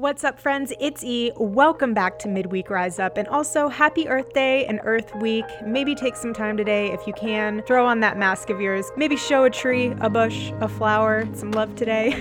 What's up, friends? It's E. Welcome back to Midweek Rise Up, and also happy Earth Day and Earth Week. Maybe take some time today if you can. Throw on that mask of yours. Maybe show a tree, a bush, a flower, some love today.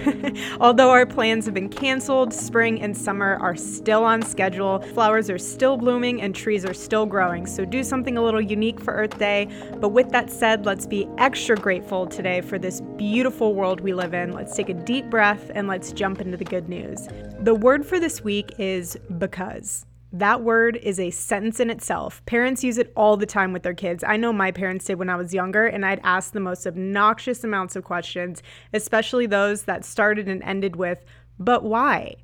Although our plans have been canceled, spring and summer are still on schedule. Flowers are still blooming and trees are still growing, so do something a little unique for Earth Day. But with that said, let's be extra grateful today for this beautiful world we live in. Let's take a deep breath and let's jump into the good news. The word for this week is because. That word is a sentence in itself. Parents use it all the time with their kids. I know my parents did when I was younger, and I'd ask the most obnoxious amounts of questions, especially those that started and ended with, but why?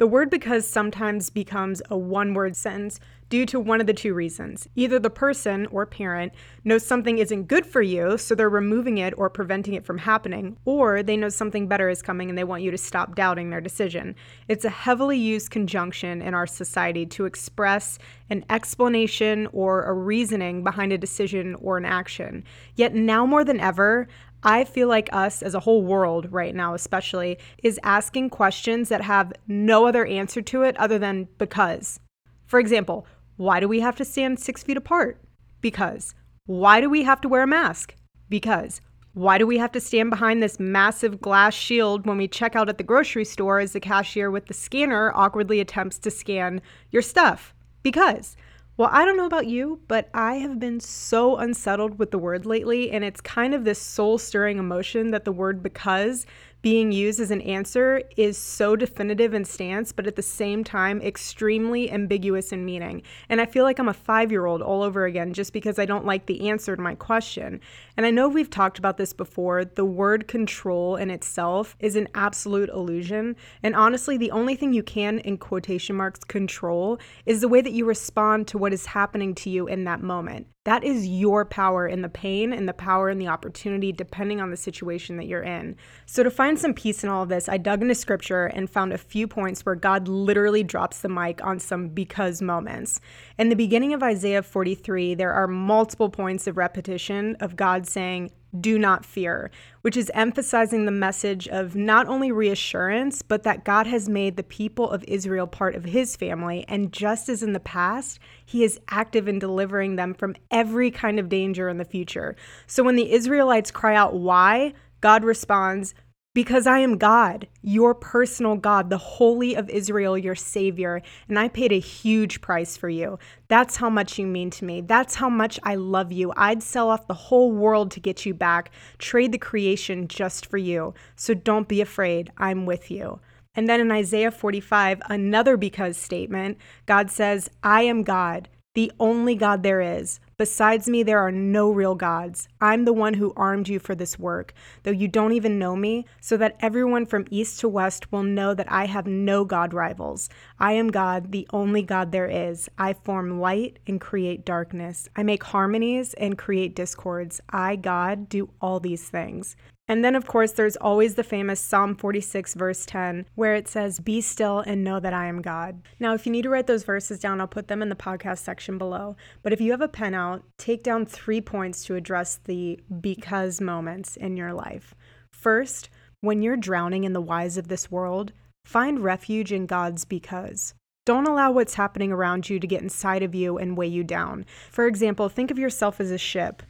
The word because sometimes becomes a one word sentence due to one of the two reasons. Either the person or parent knows something isn't good for you, so they're removing it or preventing it from happening, or they know something better is coming and they want you to stop doubting their decision. It's a heavily used conjunction in our society to express an explanation or a reasoning behind a decision or an action. Yet now more than ever, I feel like us as a whole world right now, especially, is asking questions that have no other answer to it other than because. For example, why do we have to stand six feet apart? Because. Why do we have to wear a mask? Because. Why do we have to stand behind this massive glass shield when we check out at the grocery store as the cashier with the scanner awkwardly attempts to scan your stuff? Because. Well, I don't know about you, but I have been so unsettled with the word lately, and it's kind of this soul stirring emotion that the word because being used as an answer is so definitive in stance, but at the same time, extremely ambiguous in meaning. And I feel like I'm a five year old all over again just because I don't like the answer to my question. And I know we've talked about this before. The word control in itself is an absolute illusion. And honestly, the only thing you can, in quotation marks, control is the way that you respond to what is happening to you in that moment. That is your power in the pain and the power in the opportunity, depending on the situation that you're in. So, to find some peace in all of this, I dug into scripture and found a few points where God literally drops the mic on some because moments. In the beginning of Isaiah 43, there are multiple points of repetition of God saying, do not fear, which is emphasizing the message of not only reassurance, but that God has made the people of Israel part of his family. And just as in the past, he is active in delivering them from every kind of danger in the future. So when the Israelites cry out, Why? God responds, because I am God, your personal God, the Holy of Israel, your Savior, and I paid a huge price for you. That's how much you mean to me. That's how much I love you. I'd sell off the whole world to get you back, trade the creation just for you. So don't be afraid. I'm with you. And then in Isaiah 45, another because statement, God says, I am God the only God there is. Besides me, there are no real gods. I'm the one who armed you for this work, though you don't even know me, so that everyone from east to west will know that I have no God rivals. I am God, the only God there is. I form light and create darkness. I make harmonies and create discords. I, God, do all these things. And then, of course, there's always the famous Psalm 46, verse 10, where it says, Be still and know that I am God. Now, if you need to write those verses down, I'll put them in the podcast section below. But if you have a pen out, take down three points to address the because moments in your life. First, when you're drowning in the whys of this world, find refuge in God's because. Don't allow what's happening around you to get inside of you and weigh you down. For example, think of yourself as a ship.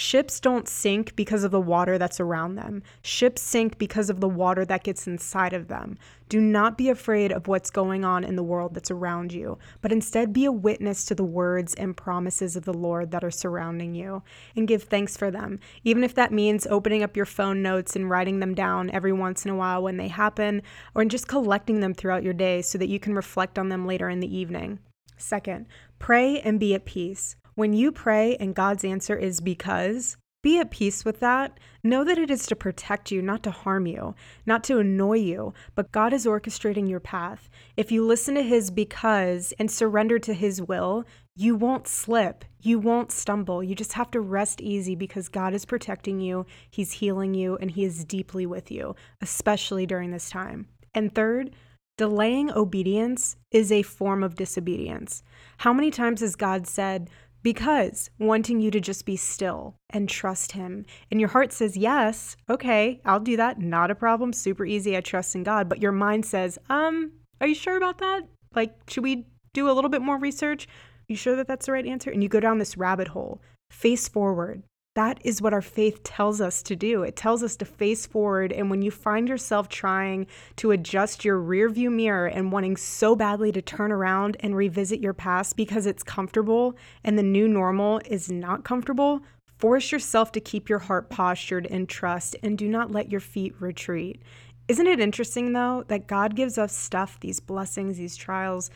Ships don't sink because of the water that's around them. Ships sink because of the water that gets inside of them. Do not be afraid of what's going on in the world that's around you, but instead be a witness to the words and promises of the Lord that are surrounding you and give thanks for them, even if that means opening up your phone notes and writing them down every once in a while when they happen, or just collecting them throughout your day so that you can reflect on them later in the evening. Second, pray and be at peace. When you pray and God's answer is because, be at peace with that. Know that it is to protect you, not to harm you, not to annoy you, but God is orchestrating your path. If you listen to His because and surrender to His will, you won't slip. You won't stumble. You just have to rest easy because God is protecting you, He's healing you, and He is deeply with you, especially during this time. And third, delaying obedience is a form of disobedience. How many times has God said, because wanting you to just be still and trust him. And your heart says, Yes, okay, I'll do that. Not a problem. Super easy. I trust in God. But your mind says, Um, Are you sure about that? Like, should we do a little bit more research? You sure that that's the right answer? And you go down this rabbit hole. Face forward. That is what our faith tells us to do. It tells us to face forward. And when you find yourself trying to adjust your rear view mirror and wanting so badly to turn around and revisit your past because it's comfortable and the new normal is not comfortable, force yourself to keep your heart postured in trust and do not let your feet retreat. Isn't it interesting, though, that God gives us stuff, these blessings, these trials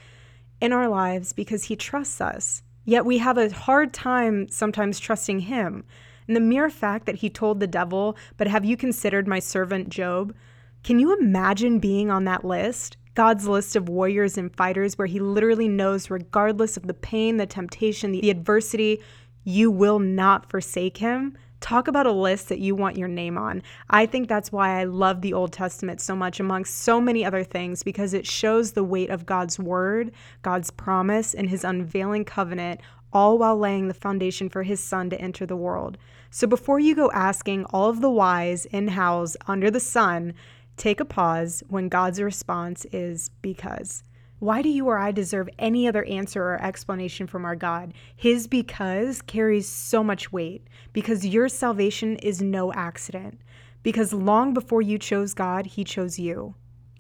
in our lives because He trusts us? Yet we have a hard time sometimes trusting Him. And the mere fact that he told the devil, But have you considered my servant Job? Can you imagine being on that list? God's list of warriors and fighters, where he literally knows, regardless of the pain, the temptation, the adversity, you will not forsake him. Talk about a list that you want your name on. I think that's why I love the Old Testament so much, amongst so many other things, because it shows the weight of God's word, God's promise, and his unveiling covenant all while laying the foundation for his son to enter the world. So before you go asking all of the whys and hows under the sun, take a pause when God's response is because. Why do you or I deserve any other answer or explanation from our God? His because carries so much weight because your salvation is no accident. Because long before you chose God, He chose you.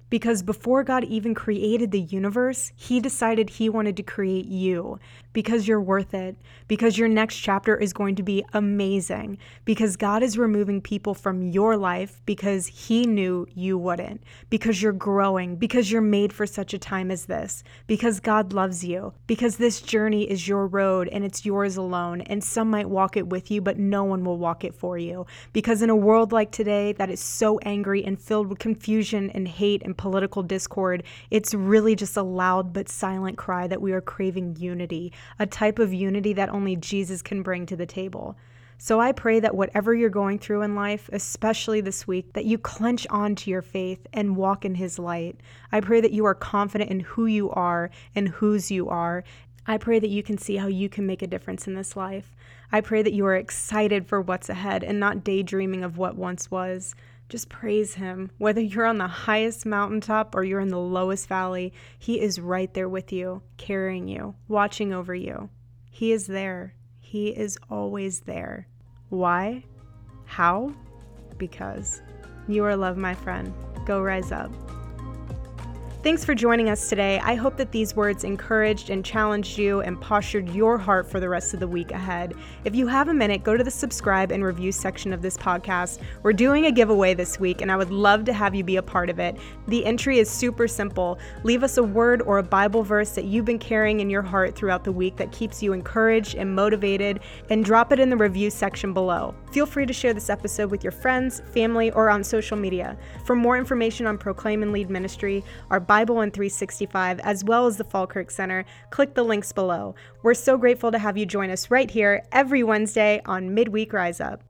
Because before God even created the universe, He decided He wanted to create you because you're worth it, because your next chapter is going to be amazing, because God is removing people from your life because He knew you wouldn't, because you're growing, because you're made for such a time as this, because God loves you, because this journey is your road and it's yours alone, and some might walk it with you, but no one will walk it for you. Because in a world like today that is so angry and filled with confusion and hate and political discord, it's really just a loud but silent cry that we are craving unity, a type of unity that only Jesus can bring to the table. So I pray that whatever you're going through in life, especially this week, that you clench on to your faith and walk in His light. I pray that you are confident in who you are and whose you are. I pray that you can see how you can make a difference in this life. I pray that you are excited for what's ahead and not daydreaming of what once was. Just praise Him. Whether you're on the highest mountaintop or you're in the lowest valley, He is right there with you, carrying you, watching over you. He is there. He is always there. Why? How? Because you are loved, my friend. Go rise up. Thanks for joining us today. I hope that these words encouraged and challenged you and postured your heart for the rest of the week ahead. If you have a minute, go to the subscribe and review section of this podcast. We're doing a giveaway this week, and I would love to have you be a part of it. The entry is super simple. Leave us a word or a Bible verse that you've been carrying in your heart throughout the week that keeps you encouraged and motivated, and drop it in the review section below. Feel free to share this episode with your friends, family, or on social media. For more information on Proclaim and Lead Ministry, our Bible and 365, as well as the Falkirk Center, click the links below. We're so grateful to have you join us right here every Wednesday on Midweek Rise Up.